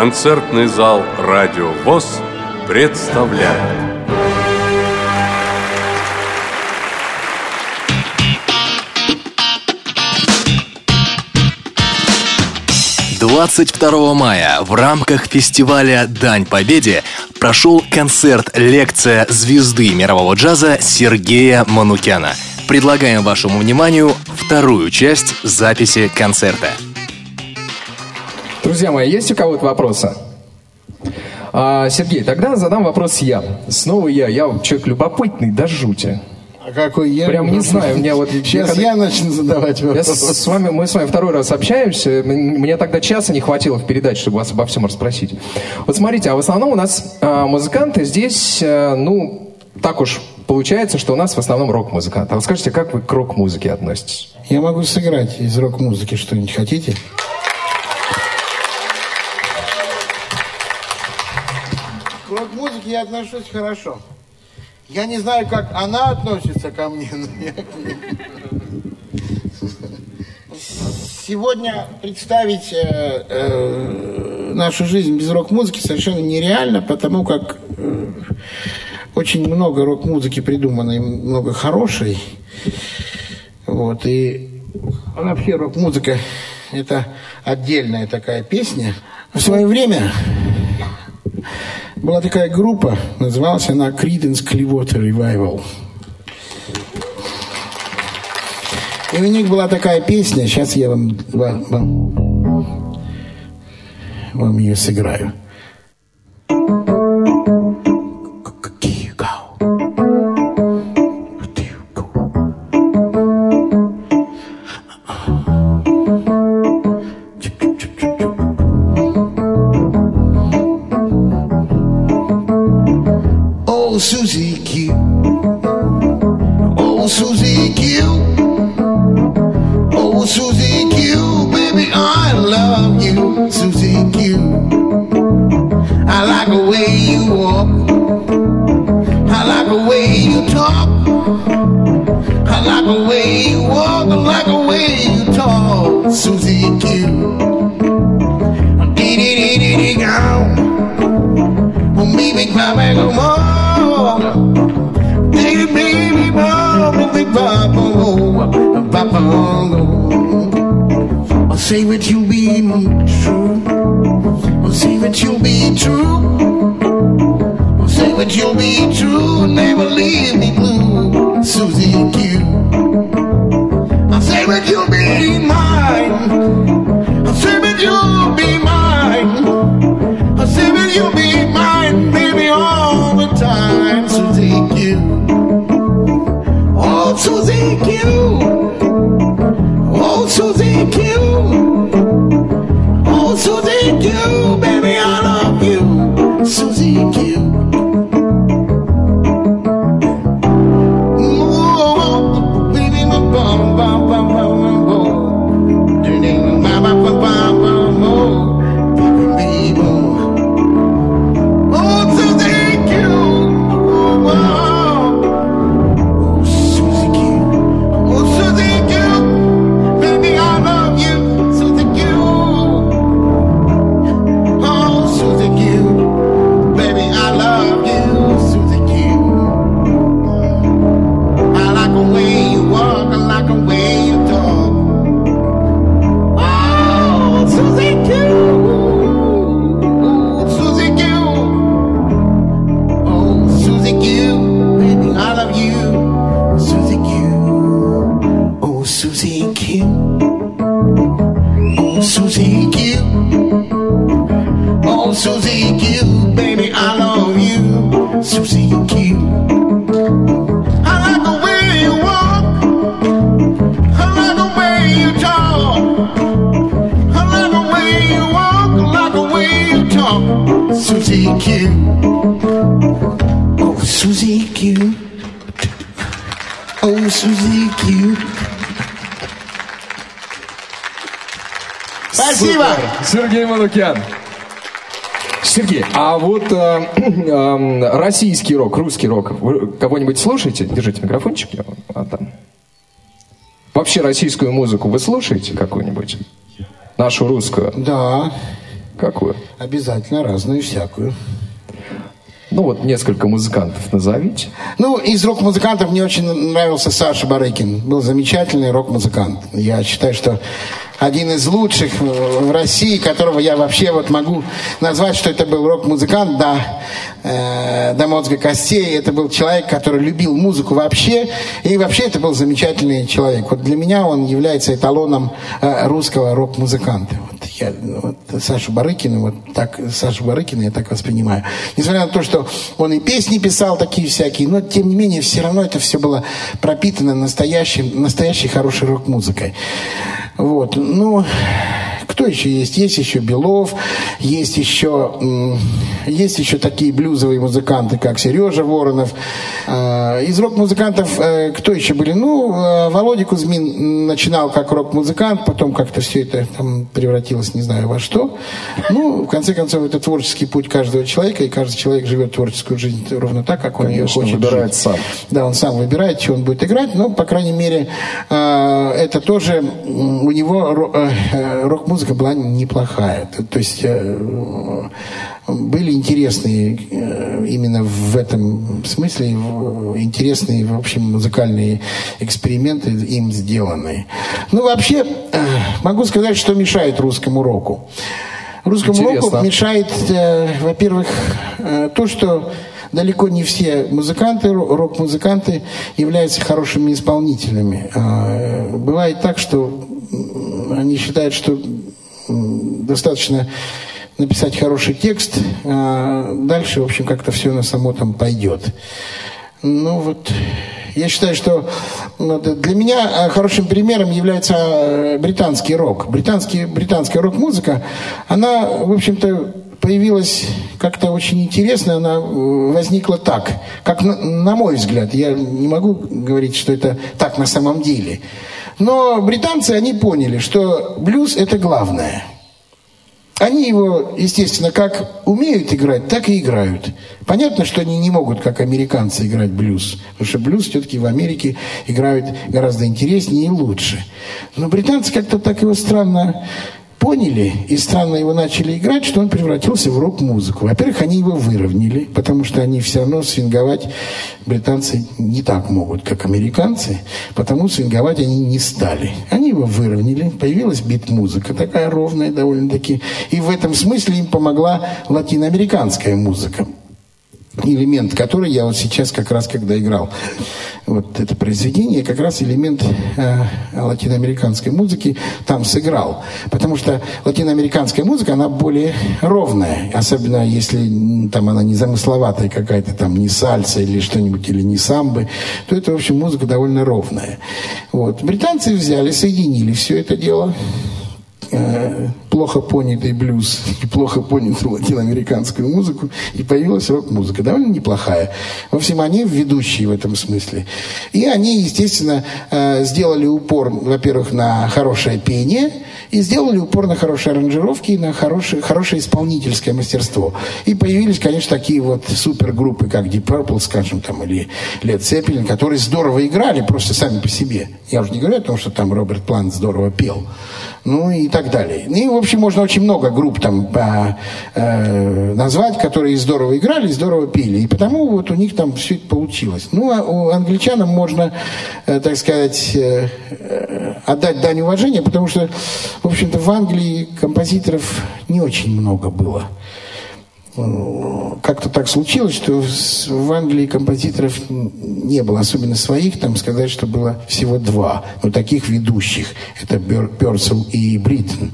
концертный зал «Радио ВОЗ» представляет. Двадцать второго мая в рамках фестиваля «Дань Победе» прошел концерт-лекция звезды мирового джаза Сергея Манукяна. Предлагаем вашему вниманию вторую часть записи концерта. Друзья мои, есть у кого-то вопросы? А, Сергей, тогда задам вопрос я. Снова я. Я человек любопытный, до жути. А какой я? Прям не знаю, у меня вот... Сейчас когда... я начну задавать вопросы. Я с, с вами, мы с вами второй раз общаемся. Мне тогда часа не хватило в передаче, чтобы вас обо всем расспросить. Вот смотрите, а в основном у нас а, музыканты здесь, а, ну, так уж получается, что у нас в основном рок-музыканты. А вы скажите, как вы к рок-музыке относитесь? Я могу сыграть из рок-музыки что-нибудь. Хотите? К рок-музыке я отношусь хорошо. Я не знаю, как она относится ко мне, но я к ней. Сегодня представить э, э, нашу жизнь без рок-музыки совершенно нереально, потому как э, очень много рок-музыки придумано, и много хорошей. Вот, и вообще рок-музыка – это отдельная такая песня. В свое время была такая группа, называлась она Creedence Clearwater Revival. И у них была такая песня, сейчас я вам, вам, вам ее сыграю. That you'll be true. Say that you'll be true. Never leave me blue, Susie Q. Сергей Манукян. Сергей, а вот э, э, российский рок, русский рок, вы кого-нибудь слушаете? Держите микрофончик, я а там. Вообще российскую музыку вы слушаете какую-нибудь? Нашу русскую? Да. Какую? Обязательно разную всякую. Ну вот несколько музыкантов назовите. Ну, из рок-музыкантов мне очень нравился Саша Барыкин. Был замечательный рок-музыкант. Я считаю, что один из лучших в России, которого я вообще вот могу назвать, что это был рок-музыкант, да, э, до мозга костей. Это был человек, который любил музыку вообще, и вообще это был замечательный человек. Вот для меня он является эталоном э, русского рок-музыканта. Вот я вот, Сашу Барыкина, вот так, Сашу Барыкина я так воспринимаю. Несмотря на то, что он и песни писал такие всякие, но тем не менее все равно это все было пропитано настоящим, настоящей хорошей рок-музыкой. Вот, ну, кто еще есть? Есть еще Белов, есть еще, есть еще такие блюзовые музыканты, как Сережа Воронов. А, из рок-музыкантов э, кто еще были? Ну, э, Володя Кузьмин начинал как рок-музыкант, потом как-то все это там превратилось не знаю во что. Ну, в конце концов, это творческий путь каждого человека, и каждый человек живет творческую жизнь ровно так, как он Конечно, ее хочет выбирает жить. сам. Да, он сам выбирает, что он будет играть, но, по крайней мере, э, это тоже у него ро- э, э, рок-музыка была неплохая. То, есть э, были интересные э, именно в этом смысле интересные, в общем, музыкальные эксперименты им сделанные. Ну, вообще, э, могу сказать, что мешает русскому року. Русскому року Интересно. мешает, э, во-первых, то, что далеко не все музыканты, ро- рок-музыканты являются хорошими исполнителями. А, Бывает так, что они считают, что достаточно написать хороший текст, а дальше, в общем, как-то все на само там пойдет. Ну вот, я считаю, что ну, для меня э, хорошим примером является э, британский рок. Британский, британская рок-музыка, она, в общем-то, появилась как-то очень интересно, она э, возникла так, как на, на мой взгляд. Я не могу говорить, что это так на самом деле. Но британцы, они поняли, что блюз – это главное – они его, естественно, как умеют играть, так и играют. Понятно, что они не могут, как американцы, играть блюз. Потому что блюз все-таки в Америке играют гораздо интереснее и лучше. Но британцы как-то так его странно поняли и странно его начали играть, что он превратился в рок-музыку. Во-первых, они его выровняли, потому что они все равно свинговать британцы не так могут, как американцы, потому свинговать они не стали. Они его выровняли, появилась бит-музыка, такая ровная довольно-таки, и в этом смысле им помогла латиноамериканская музыка элемент, который я вот сейчас как раз, когда играл вот это произведение, как раз элемент э, латиноамериканской музыки там сыграл. Потому что латиноамериканская музыка, она более ровная, особенно если там она не замысловатая какая-то, там не сальса или что-нибудь, или не самбы, то это, в общем, музыка довольно ровная. Вот. Британцы взяли, соединили все это дело, э, плохо понятый блюз и плохо понятую латиноамериканскую музыку, и появилась рок-музыка, довольно неплохая. В общем, они ведущие в этом смысле. И они, естественно, э, сделали упор, во-первых, на хорошее пение, и сделали упор на хорошие аранжировки и на хорошее, хорошее исполнительское мастерство. И появились, конечно, такие вот супергруппы, как Deep Purple, скажем, там, или Led Zeppelin, которые здорово играли просто сами по себе. Я уже не говорю о том, что там Роберт Плант здорово пел. Ну и так далее. И, в общем, можно очень много групп там по- э, назвать, которые здорово играли, здорово пели. И потому вот у них там все это получилось. Ну, а у англичанам можно, э, так сказать, э, э, отдать дань уважения, потому что, в общем-то, в Англии композиторов не очень много было. Как-то так случилось, что в Англии композиторов не было, особенно своих, там сказать, что было всего два, но таких ведущих. Это Бер- Персел и Бриттон.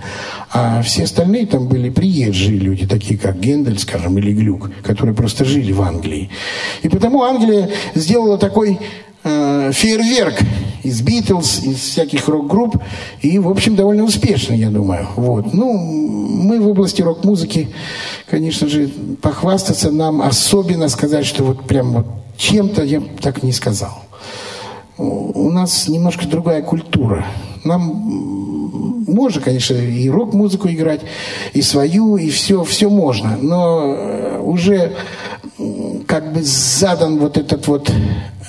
А все остальные там были приезжие люди, такие как Гендель, скажем, или Глюк, которые просто жили в Англии. И потому Англия сделала такой э, фейерверк из Битлз, из всяких рок-групп, и, в общем, довольно успешный, я думаю. Вот. Ну, мы в области рок-музыки, конечно же, похвастаться нам, особенно сказать, что вот прям вот чем-то я так не сказал. У нас немножко другая культура. Нам можно, конечно, и рок-музыку играть, и свою, и все, все можно, но э, уже как бы задан вот этот вот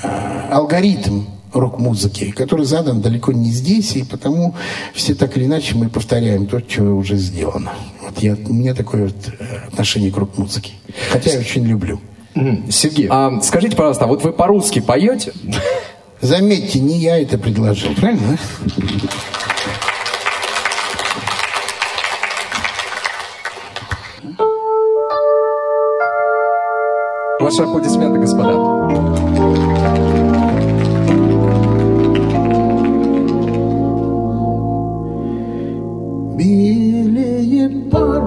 э, алгоритм рок-музыки, который задан далеко не здесь, и потому все так или иначе мы повторяем то, что уже сделано. Вот. Я, у меня такое вот э, отношение к рок-музыке. Хотя я очень люблю. Сергей, а скажите, пожалуйста, а вот вы по-русски поете? Заметьте, не я это предложил, правильно? Ваши аплодисменты, господа.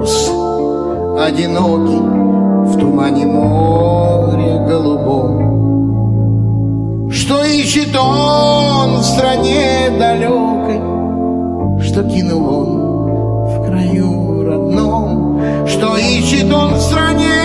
Парус одинокий в тумане море голубом. Что ищет он в стране далекой, что кинул он в краю родном, что ищет он в стране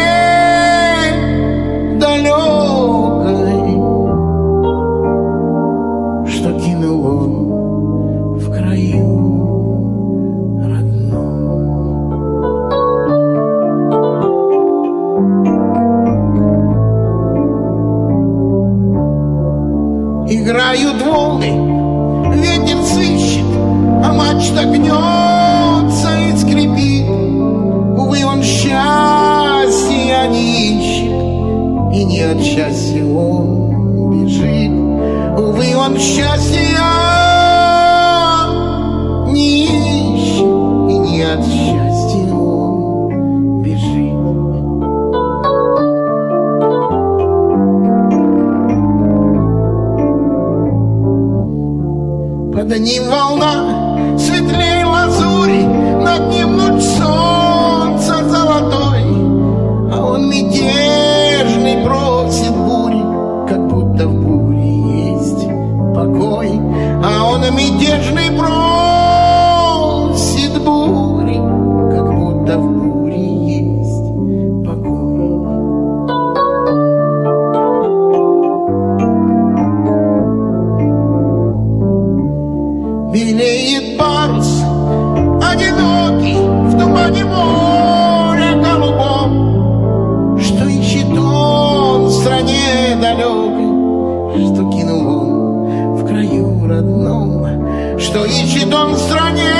от счастья он Белеет парус одинокий в тумане моря голубом. Что ищет он в стране далекой, что кинул он в краю родном, что ищет он в стране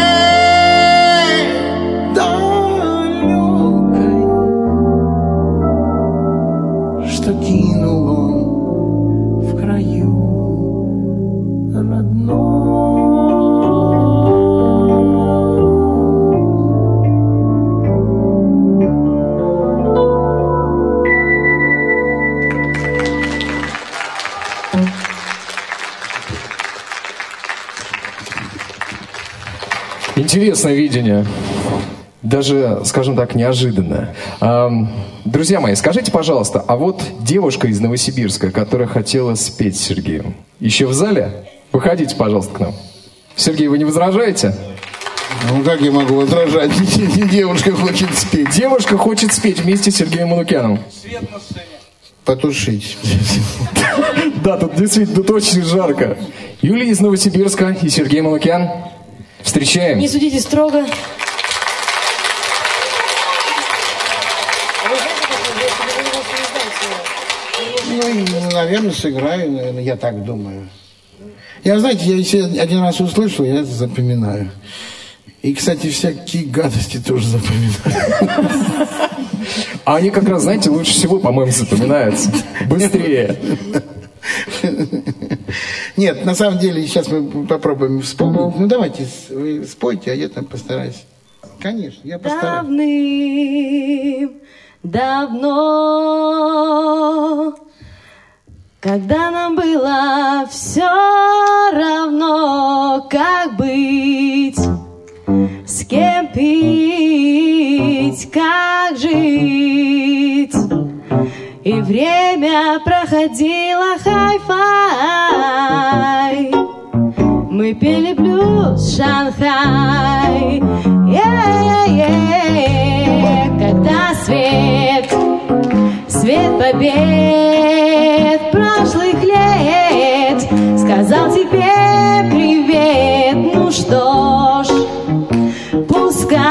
Интересное видение. Даже, скажем так, неожиданное. Друзья мои, скажите, пожалуйста, а вот девушка из Новосибирска, которая хотела спеть с Сергеем, еще в зале? Выходите, пожалуйста, к нам. Сергей, вы не возражаете? Ну как я могу возражать? Девушка хочет спеть. Девушка хочет спеть вместе с Сергеем Манукяном. Потушить. Да, тут действительно тут очень жарко. Юлия из Новосибирска и Сергей Манукян. Встречаем. Не судите строго. Ну, наверное, сыграю, наверное, я так думаю. Я, знаете, я если один раз услышал, я это запоминаю. И, кстати, всякие гадости тоже запоминаю. А они как раз, знаете, лучше всего, по-моему, запоминаются. Быстрее. Нет, на самом деле, сейчас мы попробуем вспомнить. Ну, давайте, с- вы спойте, а я там постараюсь. Конечно, я постараюсь. Давным, давно, когда нам было все равно, как быть, с кем пить, как жить. И время проходило хай-фай. Мы пели блюз Шанхай. Е-е-е. Когда свет, свет побед прошлых лет сказал тебе привет. Ну что ж, пускай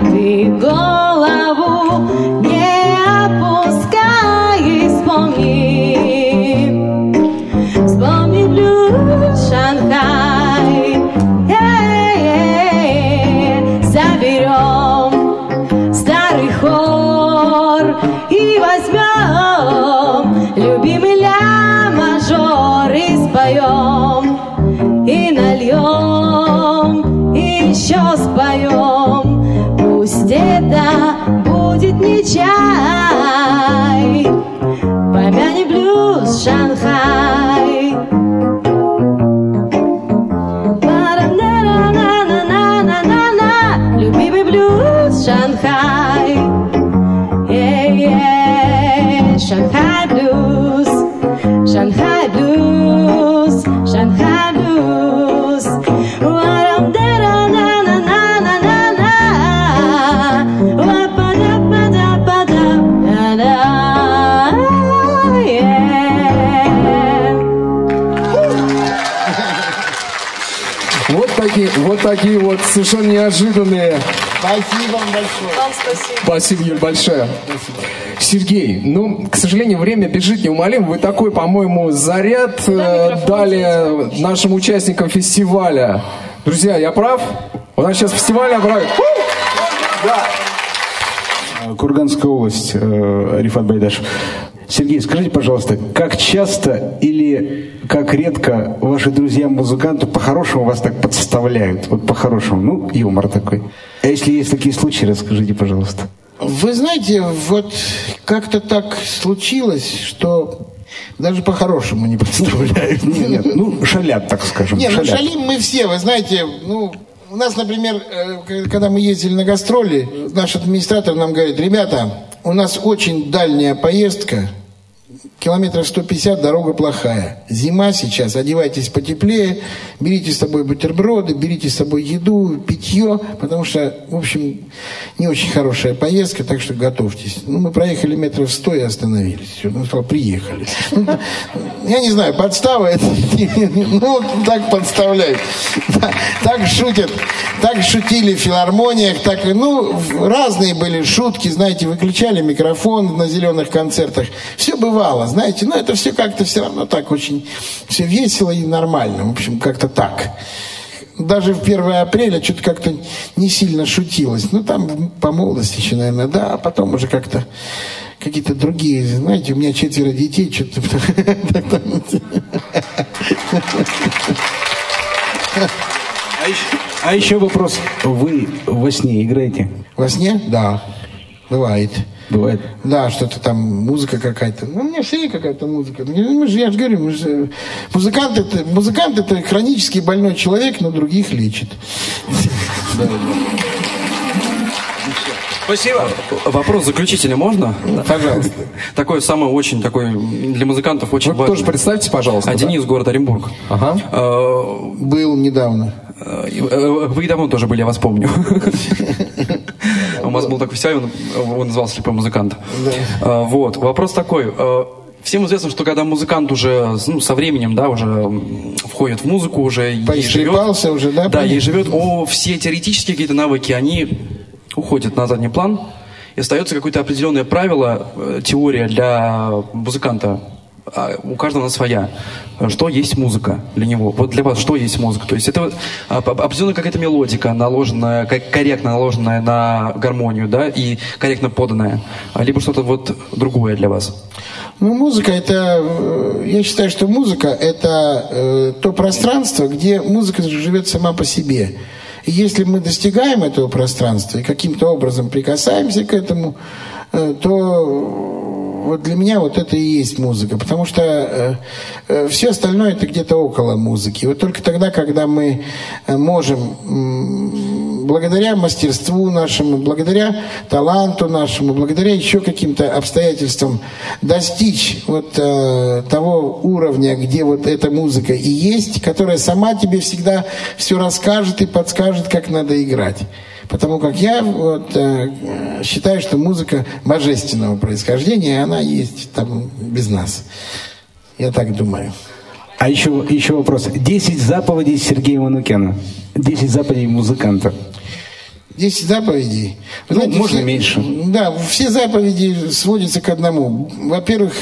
ты голову Любимыля мажоры споем И нальем, и еще споем. Пусть это будет нечаянно. Вот такие, вот такие вот совершенно неожиданные. Спасибо вам большое. Спасибо, Юль, большое. Сергей, ну, к сожалению, время бежит неумолимо. Вы такой, по-моему, заряд э, дали нашим участникам фестиваля. Друзья, я прав? У нас сейчас фестиваль обравит. Курганская область, э, Рифат Байдашев. Сергей, скажите, пожалуйста, как часто или как редко ваши друзья-музыканты по-хорошему вас так подставляют? Вот по-хорошему, ну, юмор такой. А если есть такие случаи, расскажите, пожалуйста. Вы знаете, вот как-то так случилось, что даже по-хорошему не представляют. Нет, нет, ну, шалят, так скажем. Не, ну шалят. шалим мы все, вы знаете, ну, у нас, например, э, когда мы ездили на гастроли, наш администратор нам говорит, ребята, у нас очень дальняя поездка, километров 150, дорога плохая. Зима сейчас, одевайтесь потеплее, берите с собой бутерброды, берите с собой еду, питье, потому что, в общем, не очень хорошая поездка, так что готовьтесь. Ну, мы проехали метров 100 и остановились. Всё, ну, сказал, приехали. Ну, Я не знаю, подстава это, ну, так подставляют. Так шутят, так шутили в филармониях, так, ну, разные были шутки, знаете, выключали микрофон на зеленых концертах. Все бывало, знаете, но это все как-то все равно так очень, все весело и нормально, в общем, как-то так. Даже в 1 апреля что-то как-то не сильно шутилось. Ну, там по молодости еще, наверное, да, а потом уже как-то какие-то другие, знаете, у меня четверо детей, что-то А еще, а еще вопрос. Вы во сне играете? Во сне? Да, бывает. Бывает. Да, что-то там, музыка какая-то. Ну, у меня все какая-то музыка. Ну, Мы же, я же говорю, мы же, музыкант, это, музыкант это хронически больной человек, но других лечит. Спасибо. Вопрос заключительный можно? Пожалуйста. Такой самый очень такой для музыкантов очень Вы важный. тоже представьте, пожалуйста. А да? Денис, город Оренбург. Ага. Э, Был недавно. э, э, Вы давно тоже были, я вас помню. У вас был такой фестиваль, он, он назывался «Слепой музыкант». Э, Вот, вопрос такой. э, Всем известно, что когда музыкант уже ну, со временем, да, уже входит в музыку, уже ей живет, уже, да, Да, ей живет, о, все теоретические какие-то навыки, они уходят на задний план, и остается какое-то определенное правило, э, теория для музыканта. А у каждого она своя. Что есть музыка для него? Вот для вас что есть музыка? То есть это вот, а, определенная какая-то мелодика, наложенная, корректно наложенная на гармонию, да, и корректно поданная, а либо что-то вот другое для вас. Ну, музыка это, э, я считаю, что музыка это э, то пространство, где музыка живет сама по себе. И если мы достигаем этого пространства и каким-то образом прикасаемся к этому, э, то вот для меня вот это и есть музыка, потому что все остальное это где-то около музыки. Вот только тогда, когда мы э, можем благодаря мастерству нашему, благодаря таланту нашему, благодаря еще каким-то обстоятельствам достичь вот э, того уровня, где вот эта музыка и есть, которая сама тебе всегда все расскажет и подскажет, как надо играть. Потому как я вот, э, считаю, что музыка божественного происхождения, и она есть там без нас. Я так думаю. А еще, еще вопрос. 10 заповедей Сергея Манукяна. 10 заповедей музыканта. Десять заповедей. Вы Ну, можно все- меньше. Да, все заповеди сводятся к одному. Во-первых,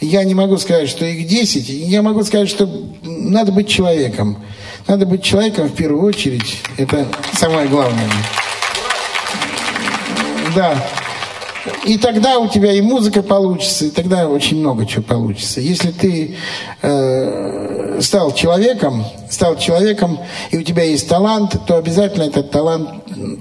я не могу сказать, что их 10. Я могу сказать, что надо быть человеком. Надо быть человеком в первую очередь. Это самое главное. Да. И тогда у тебя и музыка получится, и тогда очень много чего получится. Если ты э, стал человеком, стал человеком, и у тебя есть талант, то обязательно этот талант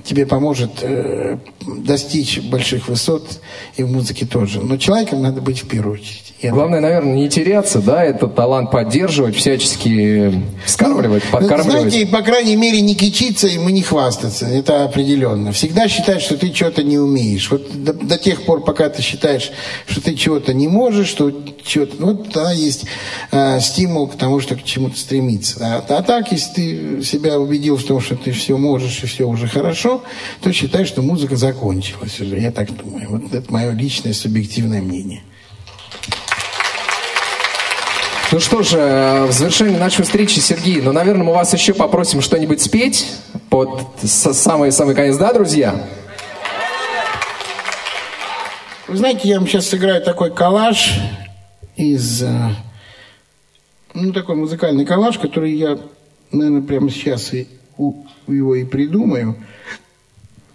тебе поможет э, достичь больших высот, и в музыке тоже. Но человеком надо быть в первую очередь. Я Главное, наверное, не теряться, да, этот талант поддерживать, всячески вскармливать, подкармливать. Знаете, по крайней мере, не кичиться ему не хвастаться. Это определенно. Всегда считать, что ты чего-то не умеешь. Вот до, до тех пор, пока ты считаешь, что ты чего-то не можешь, что чего-то... ну, Вот тогда есть э, стимул к тому, что к чему-то стремиться. А, а так, если ты себя убедил в том, что ты все можешь и все уже хорошо, то считай, что музыка закончилась уже. Я так думаю. Вот это мое личное субъективное мнение. Ну что же, э, в завершении нашей встречи, Сергей, ну, наверное, мы вас еще попросим что-нибудь спеть под самый-самый конец, да, друзья? Вы знаете, я вам сейчас сыграю такой коллаж из... э, Ну, такой музыкальный коллаж, который я, наверное, прямо сейчас и у- его и придумаю.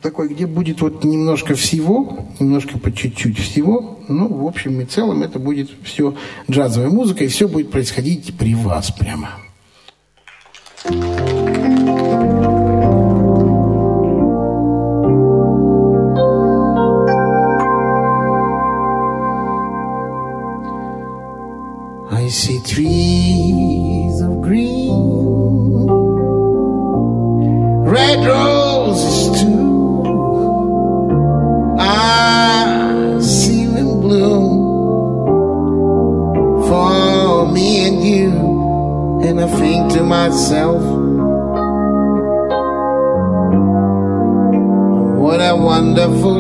Такой, где будет вот немножко всего, немножко по чуть-чуть всего. Ну, в общем и целом, это будет все джазовая музыка, и все будет происходить при вас прямо. I see trees of green, favor.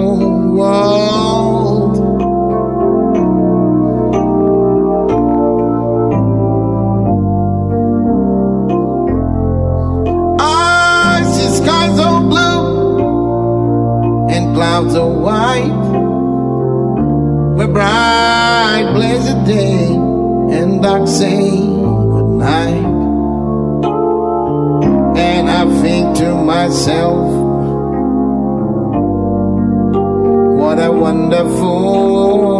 Wonderful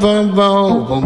Boom boom.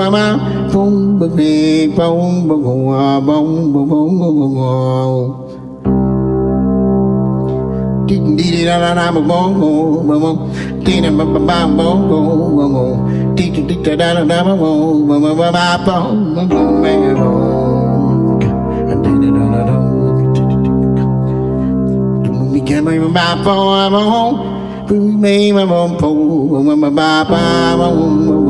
ba ba. Bông bông bê bông bông bông bông bông bông bông bông Dee da da da ba bong bong bong bong, dee da ba ba bong bong bong bong, dee da da da da ba bong bong bong bong bong bong bong bong. my baba, my mom, my mom, my mama, my mama, my mama,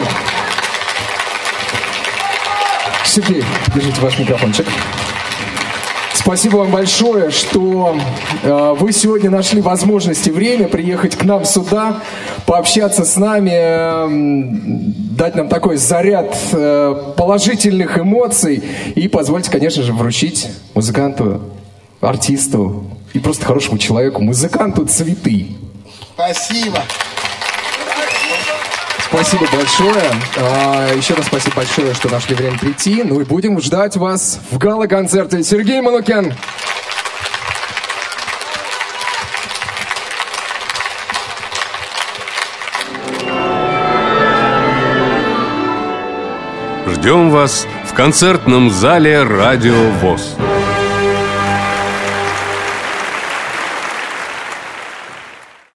Правильно? Сергей, держите ваш микрофончик. Спасибо вам большое, что э, вы сегодня нашли возможность и время приехать к нам сюда, пообщаться с нами, э, дать нам такой заряд э, положительных эмоций и позвольте, конечно же, вручить музыканту, артисту и просто хорошему человеку, музыканту цветы. Спасибо спасибо большое. А, еще раз спасибо большое, что нашли время прийти. Ну и будем ждать вас в гала-концерте. Сергей Манукян. Ждем вас в концертном зале «Радио ВОЗ».